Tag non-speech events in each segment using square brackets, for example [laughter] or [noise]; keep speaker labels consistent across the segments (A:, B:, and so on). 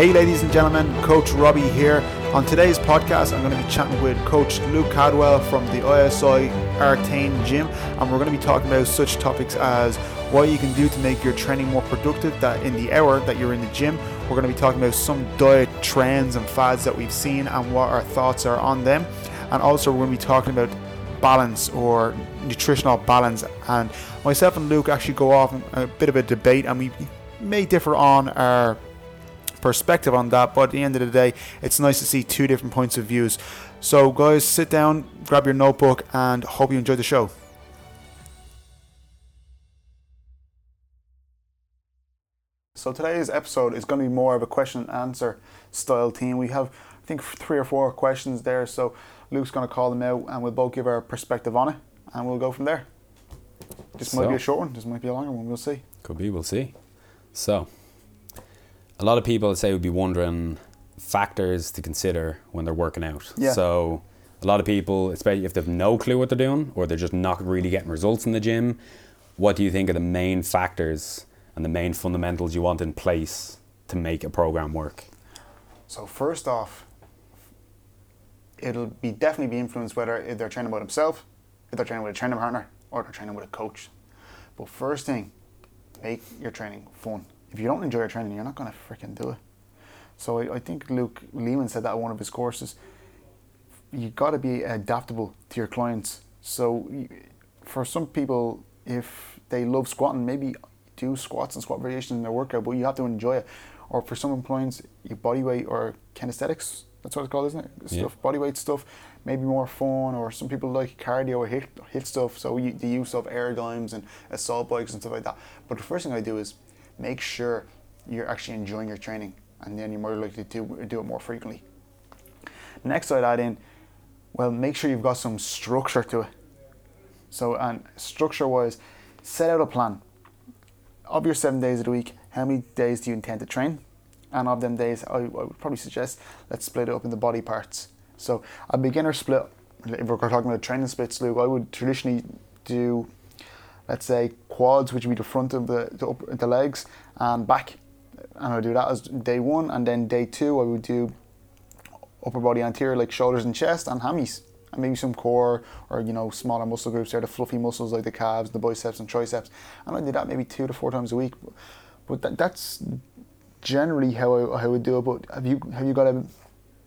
A: Hey, ladies and gentlemen, Coach Robbie here. On today's podcast, I'm going to be chatting with Coach Luke Cadwell from the ISI Artane Gym, and we're going to be talking about such topics as what you can do to make your training more productive that in the hour that you're in the gym. We're going to be talking about some diet trends and fads that we've seen and what our thoughts are on them. And also, we're going to be talking about balance or nutritional balance. And myself and Luke actually go off a bit of a debate, and we may differ on our perspective on that. But at the end of the day, it's nice to see two different points of views. So, guys, sit down, grab your notebook, and hope you enjoy the show. So today's episode is going to be more of a question and answer style team. We have, I think, three or four questions there. So Luke's going to call them out, and we'll both give our perspective on it, and we'll go from there. This might be a short one. This might be a longer one. We'll see.
B: Could be, we'll see. So, a lot of people, I'd say, would be wondering factors to consider when they're working out.
A: Yeah.
B: So, a lot of people, especially if they've no clue what they're doing or they're just not really getting results in the gym, what do you think are the main factors and the main fundamentals you want in place to make a program work?
A: So first off, it'll be definitely be influenced whether if they're training by themselves, if they're training with a training partner, or they're training with a coach. But first thing, make your training fun. If you don't enjoy your training, you're not gonna freaking do it. So I, I think Luke Leaman said that in one of his courses. You got to be adaptable to your clients. So for some people, if they love squatting, maybe do squats and squat variations in their workout, but you have to enjoy it. Or for some clients, your body weight or kinesthetics, that's what it's called, isn't it?
B: Yeah.
A: Stuff, body weight stuff, maybe more fun. Or some people like cardio or HIIT, HIIT stuff, so you, the use of air dynes and assault bikes and stuff like that. But the first thing I do is make sure you're actually enjoying your training, and then you're more likely to do, it more frequently. Next, I'd add in, well, make sure you've got some structure to it. So, and structure wise, set out a plan. Of your seven days of the week, how many days do you intend to train? And of them days, I, I would probably suggest let's split it up into body parts. So, a beginner split, if we're talking about training splits, Luke, I would traditionally do, let's say, quads, which would be the front of the, the, upper, the legs, and back. And I would do that as day one, and then day two, I would do upper body anterior like shoulders and chest and hammies and maybe some core or you know smaller muscle groups there the fluffy muscles like the calves the biceps and triceps and I do that maybe two to four times a week but that, that's generally how I, how I would do it but have you have you got a,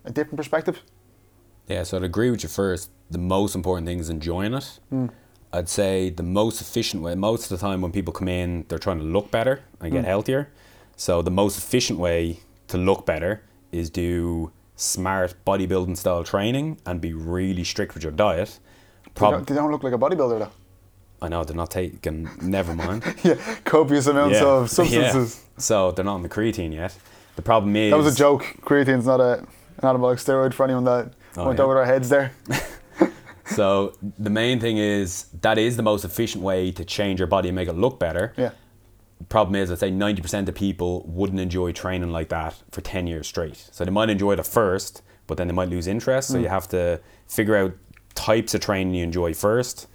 A: a different perspective
B: Yeah, so I'd agree with you first. The most important thing is enjoying it. Hmm. I'd say the most efficient way, most of the time when people come in, they're trying to look better and get mm. healthier. So the most efficient way to look better is do smart bodybuilding style training and be really strict with your diet.
A: they, don't, they don't look like a bodybuilder though
B: I know they're not taking, never mind. [laughs]
A: yeah copious amounts
B: Yeah.
A: of [laughs] substances
B: Yeah. So they're not on the creatine yet. The problem is
A: that was a joke creatine's not a an anabolic steroid for anyone that
B: Oh,
A: went
B: yeah.
A: over their heads there [laughs]
B: So the main thing is that is the most efficient way to change your body and make it look better.
A: yeah
B: Problem is, I'd say 90% of people wouldn't enjoy training like that for 10 years straight. So they might enjoy it at first, but then they might lose interest. So you mm. have to figure out types of training you enjoy first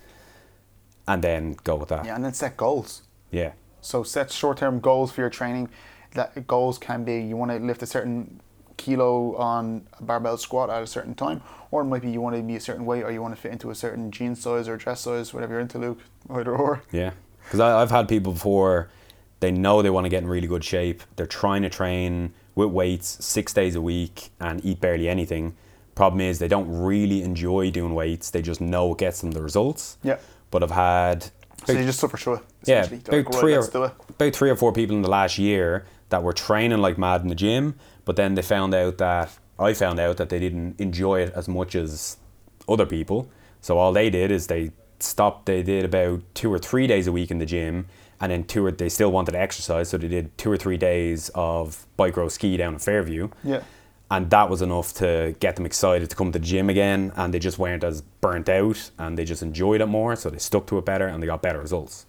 B: and then go with that.
A: yeah and then set goals
B: Yeah.
A: So set short-term goals for your training. That goals can be you want to lift a certain kilo on a barbell squat at a certain time, or it might be you want to be a certain weight, or you want to fit into a certain jean size or dress size, whatever you're into, Luke. Either or.
B: Yeah, because I've had people before. They know they want to get in really good shape. They're trying to train with weights six days a week and eat barely anything. Problem is they don't really enjoy doing weights. They just know it gets them the results.
A: Yeah.
B: But I've had
A: So you just suffer it.
B: yeah about
A: like,
B: three
A: "Right,
B: or
A: let's do it.
B: about three or four people in the last year that were training like mad in the gym, but then they found out that I found out that they didn't enjoy it as much as other people. So all they did is they stopped. They did about two or three days a week in the gym, and then two or they still wanted to exercise, so they did two or three days of bike row ski down in Fairview.
A: Yeah.
B: And that was enough to get them excited to come to the gym again, and they just weren't as burnt out, and they just enjoyed it more, so they stuck to it better, and they got better results.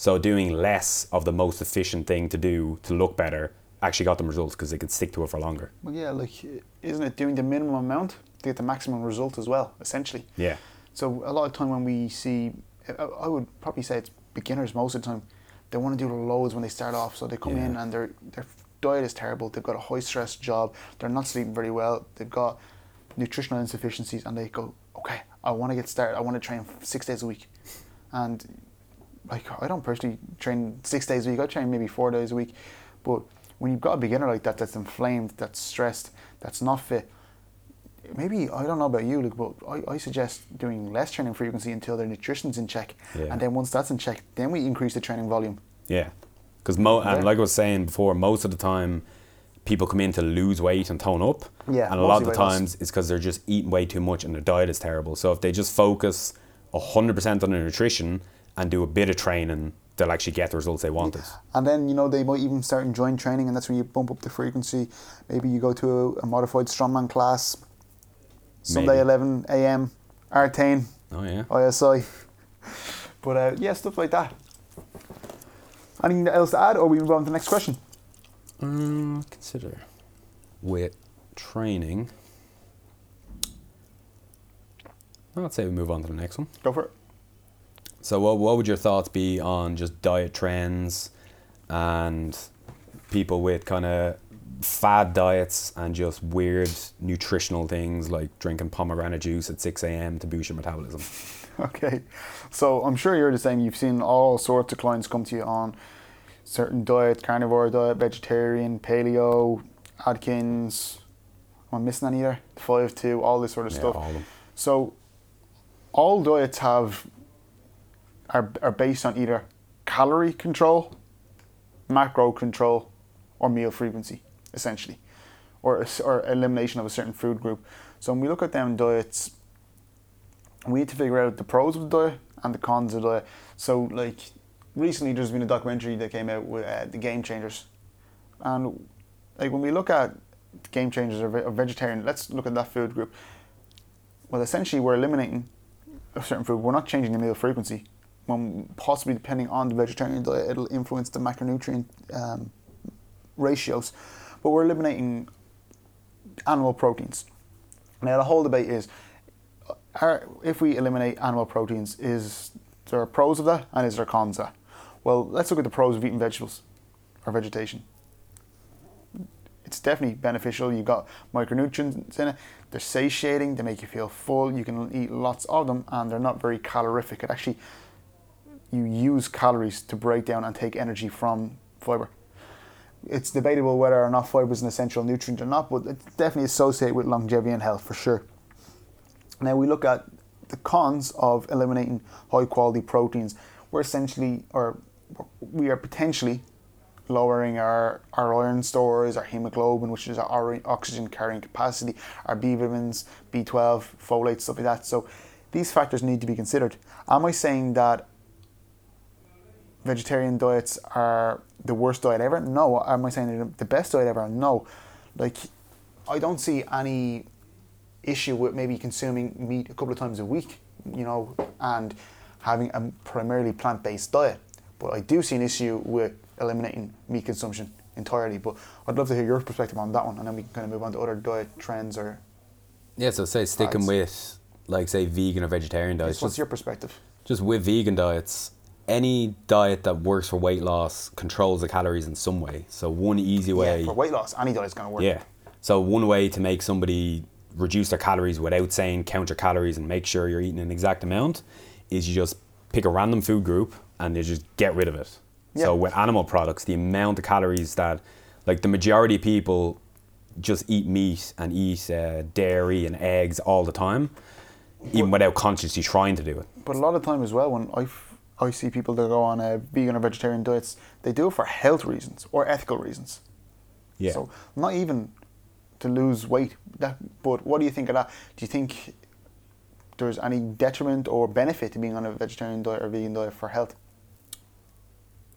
B: So doing less of the most efficient thing to do to look better actually got them results because they could stick to it for longer.
A: Well, yeah, like, isn't it doing the minimum amount to get the maximum result as well, essentially?
B: Yeah.
A: So a lot of time when we see, I would probably say it's beginners most of the time. They want to do loads when they start off, so they come
B: Yeah.
A: in and they're they're diet is terrible. They've got a high stress job. They're not sleeping very well. They've got nutritional insufficiencies, and they go, okay, I want to get started. I want to train six days a week, and like I don't personally train six days a week. I train maybe four days a week, but when you've got a beginner like that that's inflamed, that's stressed, that's not fit, maybe I don't know about you, but I, I suggest doing less training frequency until their nutrition's in check,
B: Yeah.
A: and then once that's in check, then we increase the training volume.
B: Yeah, because mo-
A: Yeah.
B: and like I was saying before, most of the time people come in to lose weight and tone up.
A: Yeah,
B: and a lot of the
A: weight loss.
B: times it's because they're just eating way too much and their diet is terrible. So if they just focus hundred percent on their nutrition and do a bit of training, they'll actually get the results they wanted.
A: And then you know they might even start enjoying training, and that's when you bump up the frequency. Maybe you go to a, a modified strongman class. Sunday,
B: Maybe.
A: 11 a.m. Artane,
B: Oh yeah.
A: ISI. [laughs] But uh, yeah, stuff like that. Anything else to add, or we move on to the next question?
B: Um, consider with training. I'd say we move on to the next one.
A: Go for it.
B: So, what, what would your thoughts be on just diet trends and people with kind of fad diets and just weird nutritional things like drinking pomegranate juice at 6 a.m. to boost your metabolism? [laughs]
A: Okay, so I'm sure you're the same. You've seen all sorts of clients come to you on certain diet, carnivore diet, vegetarian, paleo, Atkins. Am I missing any there? Five two, all this sort of
B: Yeah,
A: stuff.
B: all of them.
A: So, all diets have are are based on either calorie control, macro control, or meal frequency, essentially, or or elimination of a certain food group. So when we look at them diets, we need to figure out the pros of the diet and the cons of the diet. So like recently, there's been a documentary that came out with uh, the Game Changers, and like when we look at Game Changers or, ve- or vegetarian, let's look at that food group. Well, essentially, we're eliminating a certain food. We're not changing the meal frequency. When possibly depending on the vegetarian diet, it'll influence the macronutrient um, ratios, but we're eliminating animal proteins. Now, the whole debate is are, if we eliminate animal proteins, is there pros of that and is there cons of that? Well, let's look at the pros of eating vegetables or vegetation. It's definitely beneficial. You've got micronutrients in it. They're satiating. They make you feel full. You can eat lots of them, and they're not very calorific. It actually you use calories to break down and take energy from fiber. It's debatable whether or not fiber is an essential nutrient or not, but it's definitely associated with longevity and health for sure. Now we look at the cons of eliminating high quality proteins. We're essentially, or we are potentially lowering our, our iron stores, our hemoglobin, which is our oxygen carrying capacity, our B vitamins, B12, folate, stuff like that. So these factors need to be considered. Am I saying that vegetarian diets are the worst diet ever? No. Am I saying they're the best diet ever? No. Like, I don't see any issue with maybe consuming meat a couple of times a week, you know, and having a primarily plant based diet. But I do see an issue with eliminating meat consumption entirely. But I'd love to hear your perspective on that one, and then we can kind of move on to other diet trends or
B: Yeah, so say sticking
A: Fads.
B: with like say vegan or vegetarian diets.
A: what's
B: Just,
A: your perspective?
B: just with vegan diets, any diet that works for weight loss controls the calories in some way. So one easy way
A: Yeah, for weight loss, any diet is going to work.
B: Yeah. So one way to make somebody reduce their calories without saying count your calories and make sure you're eating an exact amount is you just pick a random food group and you just get rid of it.
A: Yeah.
B: So with animal products, the amount of calories that like the majority of people just eat meat and eat uh, dairy and eggs all the time, even without consciously trying to do it.
A: But a lot of time as well, when I, I see people that go on uh, vegan or vegetarian diets, they do it for health reasons or ethical reasons.
B: Yeah.
A: So not even to lose weight. That, but what do you think of that? Do you think there's any detriment or benefit to being on a vegetarian diet or vegan diet for health?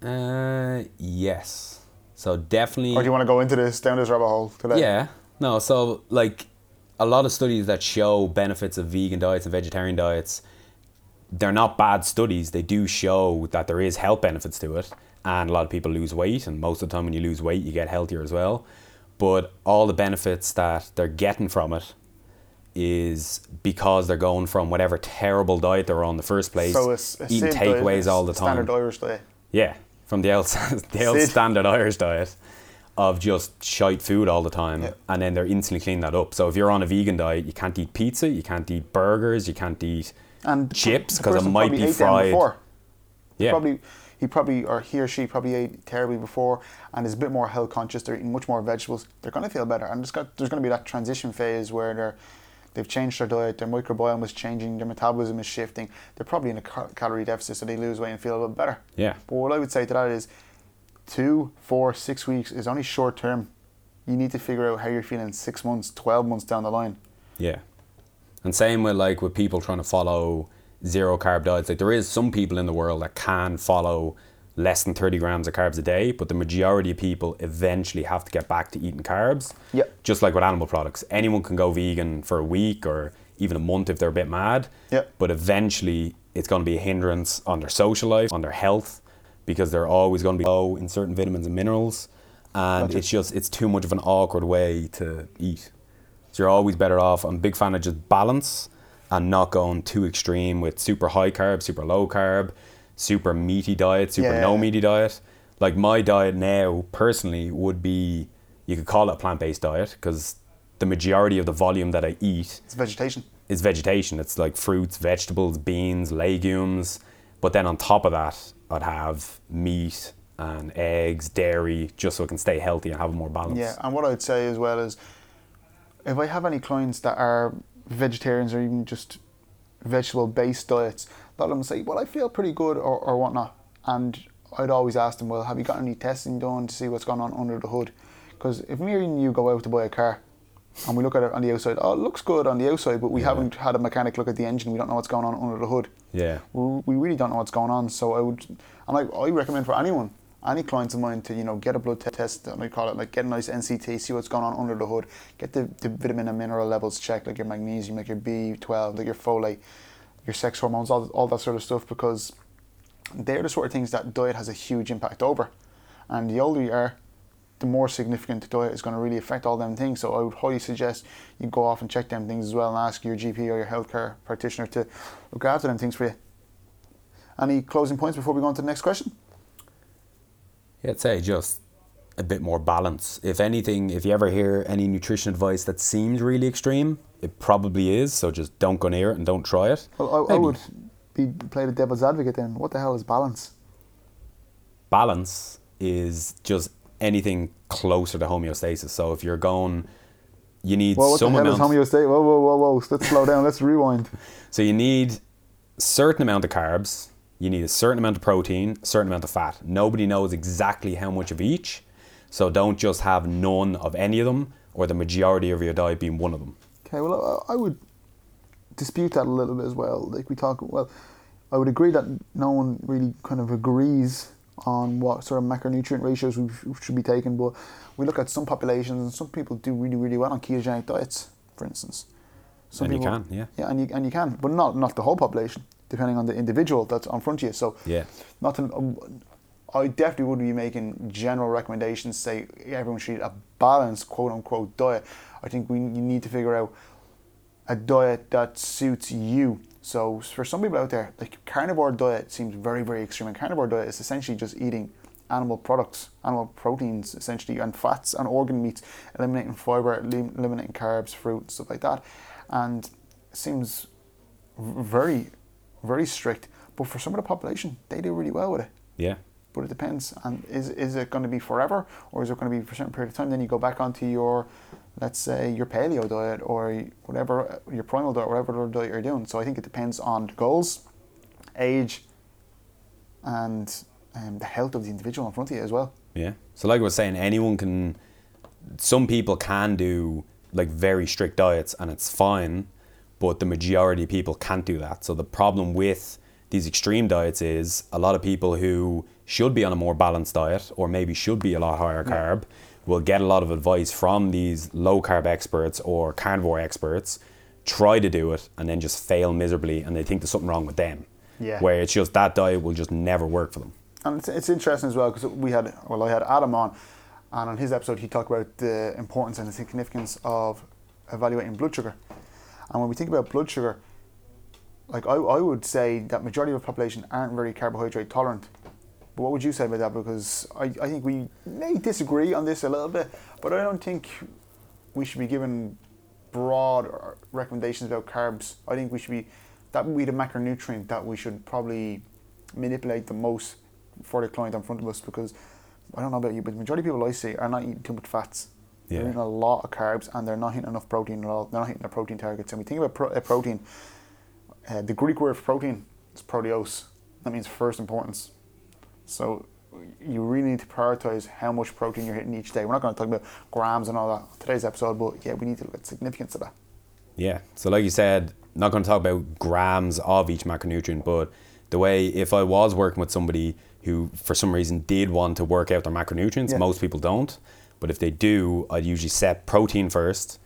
B: uh, yes. So definitely.
A: Or do you want to go into this down this rabbit hole today?
B: Yeah. No, so like a lot of studies that show benefits of vegan diets and vegetarian diets, they're not bad studies. They do show that there is health benefits to it. And a lot of people lose weight, and most of the time when you lose weight, you get healthier as well. But all the benefits that they're getting from it is because they're going from whatever terrible diet they were on in the first place,
A: So it's a
B: eating takeaways all the time.
A: Standard Irish diet.
B: Yeah, from the old, [laughs] the old standard Irish diet. of just shite food all the time,
A: Yeah.
B: and then they're instantly cleaning that up. So if you're on a vegan diet, you can't eat pizza, you can't eat burgers, you can't eat
A: And
B: chips because it might be fried.
A: before.
B: Yeah,
A: Probably he probably or he or she probably ate terribly before and is a bit more health conscious. They're eating much more vegetables. They're going to feel better, and there's got there's going to be that transition phase where they're they've changed their diet, their microbiome is changing, their metabolism is shifting. They're probably in a cal- calorie deficit, so they lose weight and feel a little better.
B: yeah,
A: But what I would say to that is, two, four, six weeks is only short term. You need to figure out how you're feeling six months, twelve months down the line.
B: yeah. And same with like with people trying to follow zero carb diets. Like there is some people in the world that can follow less than 30 grams of carbs a day, but the majority of people eventually have to get back to eating carbs.
A: Yep.
B: Just like with animal products. Anyone can go vegan for a week or even a month if they're a bit mad.
A: Yep.
B: But eventually it's going to be a hindrance on their social life, on their health, because they're always going to be low in certain vitamins and minerals. And
A: Gotcha.
B: it's just, it's too much of an awkward way to eat. So you're always better off. I'm a big fan of just balance and not going too extreme with super high carb, super low carb, super meaty diet, super
A: Yeah.
B: no meaty diet. Like my diet now, personally, would be you could call it a plant based diet because the majority of the volume that I eat
A: It's vegetation.
B: is vegetation. It's like fruits, vegetables, beans, legumes. But then on top of that, I'd have meat and eggs, dairy, just so I can stay healthy and have a more balance.
A: Yeah, and what I'd say as well is, if I have any clients that are vegetarians or even just vegetable-based diets, a lot of them say, "Well, I feel pretty good" or, or whatnot, and I'd always ask them, "Well, have you got any testing done to see what's going on under the hood?" Because if me and you go out to buy a car, and we look at it on the outside, oh, it looks good on the outside, but we
B: Yeah.
A: haven't had a mechanic look at the engine, we don't know what's going on under the hood
B: Yeah.
A: we we really don't know what's going on. So I would, and I, I recommend for anyone, any clients of mine to you know get a blood te- test. I might call it like get a nice NCT, see what's going on under the hood, get the, the vitamin and mineral levels checked, like your magnesium, like your B twelve, like your folate, your sex hormones, all all that sort of stuff, because they're the sort of things that diet has a huge impact over, and the older you are. The more significant diet is going to really affect all them things. So I would highly suggest you go off and check them things as well, and ask your GP or your healthcare practitioner to look after them things for you. Any closing points before we go on to the next question?
B: Yeah, I'd say just a bit more balance. If anything, if you ever hear any nutrition advice that seems really extreme, it probably is. So just don't go near it and don't try it.
A: Well, I, I would be play the devil's advocate then. What the hell is balance?
B: balance is just anything closer to homeostasis. So if you're going, you need
A: Well, what
B: some
A: the hell
B: amount.
A: is homeostasis? Whoa, whoa, whoa, whoa! Let's slow down. Let's rewind. [laughs]
B: So you need certain amount of carbs, you need a certain amount of protein, a certain amount of fat. Nobody knows exactly how much of each. So don't just have none of any of them or the majority of your diet being one of them.
A: Okay, well, I would dispute that a little bit as well. Like we talk, well, I would agree that no one really kind of agrees on what sort of macronutrient ratios we should be taking, but we look at some populations and some people do really, really well on ketogenic diets, for instance. Some
B: And you can, yeah.
A: Yeah, and you, and you can, but not not the whole population, depending on the individual that's on front of you. So
B: Yeah.
A: not to, um, I definitely would be making general recommendations. Say everyone should eat a balanced quote unquote diet. I think we you need to figure out a diet that suits you. So for some people out there, like carnivore diet seems very very extreme. And carnivore diet is essentially just eating animal products, animal proteins essentially, and fats and organ meats, eliminating fiber, eliminating carbs, fruit, stuff like that, and it seems very very strict. But for some of the population, they do really well with it
B: Yeah.
A: but it depends. And is is it going to be forever, or is it going to be for a certain period of time? Then you go back onto your, let's say, your paleo diet or whatever your primal diet, whatever diet you're doing. So I think it depends on the goals, age, and um, the health of the individual in front of you as well.
B: Yeah. So like I was saying, anyone can. Some people can do like very strict diets and it's fine, but the majority of people can't do that. So the problem with these extreme diets is a lot of people who should be on a more balanced diet or maybe should be a lot higher carb will get a lot of advice from these low carb experts or carnivore experts, try to do it and then just fail miserably and they think there's something wrong with them.
A: Yeah.
B: Where it's just that diet will just never work for them.
A: And it's, it's interesting as well because we had, well, I had Adam on, and on his episode he talked about the importance and the significance of evaluating blood sugar. And when we think about blood sugar, like I, I would say that majority of the population aren't very carbohydrate tolerant. But what would you say about that? Because I, I think we may disagree on this a little bit, but I don't think we should be given broad recommendations about carbs. I think we should be that would be the macronutrient that we should probably manipulate the most for the client in front of us because I don't know about you, but the majority of people I see are not eating too much fats.
B: Yeah.
A: They're eating a lot of carbs and they're not hitting enough protein at all. They're not hitting their protein targets. And we think about pro- uh, protein, uh, the Greek word for protein is proteos. That means first importance. So you really need to prioritize how much protein you're hitting each day. We're not going to talk about grams and all that today's episode, but yeah, we need to look at significance of that.
B: Yeah. So like you said, not going to talk about grams of each macronutrient, but the way if I was working with somebody who for some reason did want to work out their macronutrients,
A: Yeah.
B: most people don't. But if they do, I'd usually set protein first,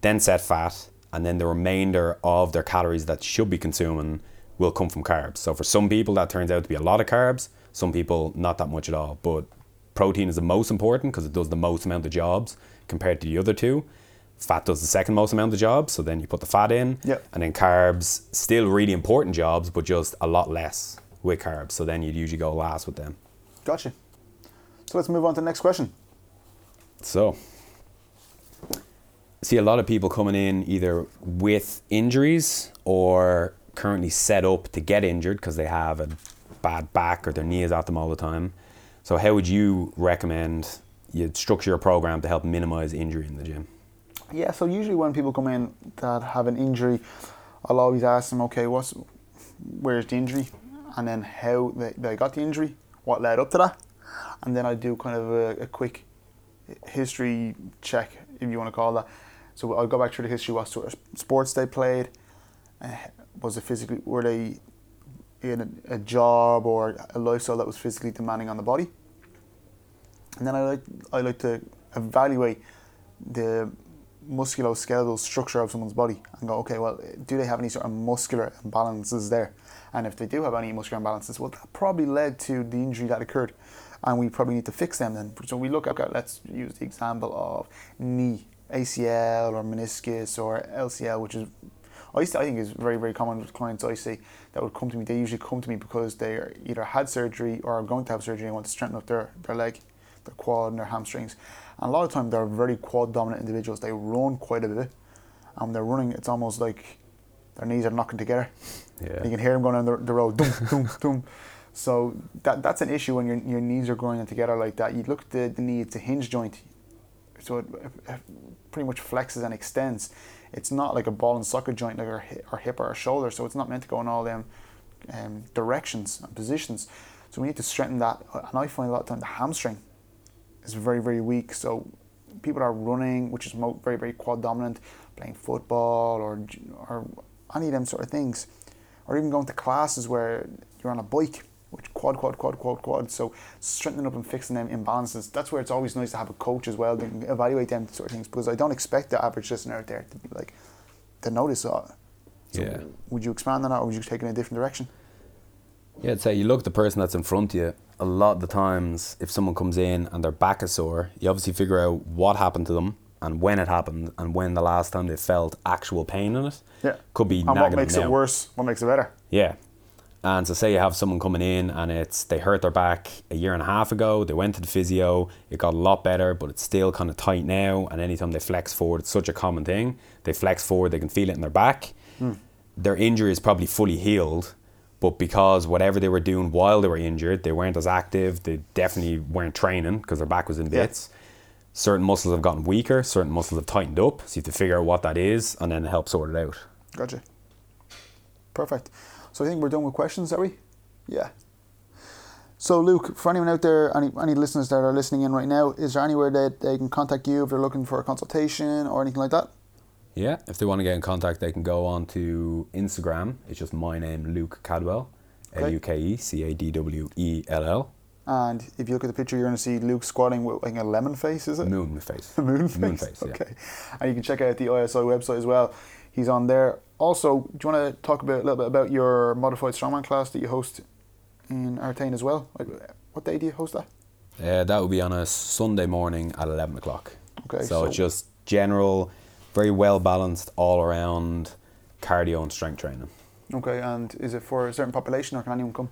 B: then set fat, and then the remainder of their calories that should be consuming will come from carbs. So for some people that turns out to be a lot of carbs, some people not that much at all. But protein is the most important because it does the most amount of jobs compared to the other two. Fat does the second most amount of jobs, so then you put the fat in,
A: Yep.
B: and then carbs still really important jobs, but just a lot less with carbs. So then you'd usually go last with them.
A: Gotcha. So let's move on to the next question.
B: So, see a lot of people coming in either with injuries or currently set up to get injured because they have a bad back or their knee is at them all the time. So, how would you recommend you structure your program to help minimize injury in the gym?
A: Yeah, so usually when people come in that have an injury, I'll always ask them, okay, what's where's the injury, and then how they, they got the injury, what led up to that, and then I do kind of a, a quick history check, if you want to call that. So I'll go back through the history. What sort of sports they played? Uh, was it physically? Were they in a, a job or a lifestyle that was physically demanding on the body? And then I like I like to evaluate the musculoskeletal structure of someone's body and go, okay, well, do they have any sort of muscular imbalances there? And if they do have any muscular imbalances, well, that probably led to the injury that occurred, and we probably need to fix them then. So we look at, let's use the example of knee, ACL or meniscus or LCL, which is I to, I think is very very common with clients I see that would come to me. They usually come to me because they either had surgery or are going to have surgery and want to strengthen up their, their leg, their quad and their hamstrings. And a lot of time they're very quad dominant individuals. They run quite a bit, and they're running. It's almost like their knees are knocking together.
B: Yeah.
A: You can hear them going down the, the road, dum, dum, dum. So that that's an issue when your, your knees are growing together like that. You look at the, the knee, it's a hinge joint, so it, it pretty much flexes and extends. It's not like a ball and socket joint like our, our hip or our shoulder, so it's not meant to go in all them um, directions and positions. So we need to strengthen that. And I find a lot of time the hamstring is very very weak. So people are running, which is very very quad dominant, playing football or or any of them sort of things, or even going to classes where you're on a bike, which quad quad quad quad quad. So strengthening up and fixing them imbalances. That's where it's always nice to have a coach as well that can evaluate them sort of things because I don't expect the average listener out there to be like to notice that. So
B: Yeah.
A: Would you expand on that, or would you take it in a different direction?
B: Yeah, I'd say you look at the person that's in front of you. A lot of the times, if someone comes in and their back is sore, you obviously figure out what happened to them and when it happened and when the last time they felt actual pain in it.
A: Yeah.
B: Could be
A: And what makes it worse? What makes it better?
B: Yeah. And so say you have someone coming in and it's they hurt their back a year and a half ago, they went to the physio, it got a lot better, but it's still kind of tight now. And anytime they flex forward, it's such a common thing. They flex forward, they can feel it in their back. Hmm. Their injury is probably fully healed, but because whatever they were doing while they were injured, they weren't as active, they definitely weren't training because their back was in
A: Yeah.
B: Certain muscles have gotten weaker, certain muscles have tightened up. So you have to figure out what that is and then help sort it out.
A: Gotcha. Perfect. So I think we're done with questions, are we? Yeah. So Luke, for anyone out there, any any listeners that are listening in right now, is there anywhere that they can contact you if they're looking for a consultation or anything like that?
B: Yeah, if they want to get in contact, they can go on to Instagram. It's just my name, Luke Cadwell, L U K E C A D W E L L.
A: And if you look at the picture, you're going to see Luke squatting with like a lemon face, is it?
B: Moon face. [laughs]
A: Moon face.
B: Moon face, yeah.
A: Okay. And you can check out the ISI website as well. He's on there. Also, do you want to talk about, a little bit about your modified strongman class that you host in Artane as well? Like, what day do you host that?
B: Uh, that will be on a Sunday morning at 11 o'clock.
A: Okay,
B: So,
A: so-
B: it's just general, very well balanced, all around cardio and strength training.
A: Okay, and is it for a certain population or can anyone come?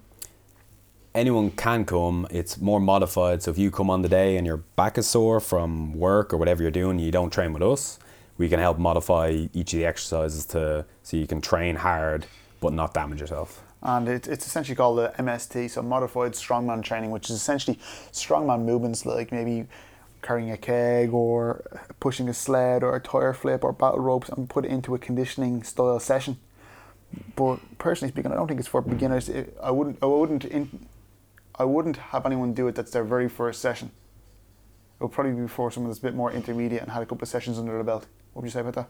B: Anyone can come. It's more modified. So if you come on the day and your back is sore from work or whatever you're doing, you don't train with us. We can help modify each of the exercises to so you can train hard but not damage yourself.
A: and it, it's essentially called the MST, so modified strongman training, which is essentially strongman movements like maybe carrying a keg or pushing a sled or a tire flip or battle ropes and put it into a conditioning style session. But personally speaking, I don't think it's for beginners. It, I wouldn't, I wouldn't, in, I wouldn't have anyone do it that's their very first session. It would probably be for someone that's a bit more intermediate and had a couple of sessions under the belt. What would you say about that?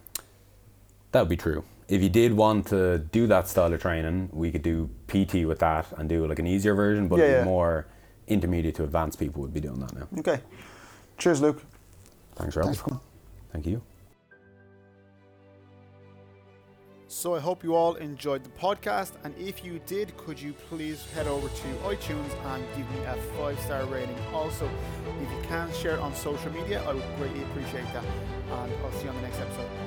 B: That would be true. If you did want to do that style of training, we could do PT with that and do like an easier version, but
A: Yeah, yeah.
B: more intermediate to advanced people would be doing that now.
A: Okay. Cheers, Luke.
B: Thanks, Rob.
A: Thanks for coming.
B: Thank you.
A: So I hope you all enjoyed the podcast, and if you did, could you please head over to iTunes and give me a five star rating? Also, if you can share it on social media, I would greatly appreciate that. And I'll see you on the next episode.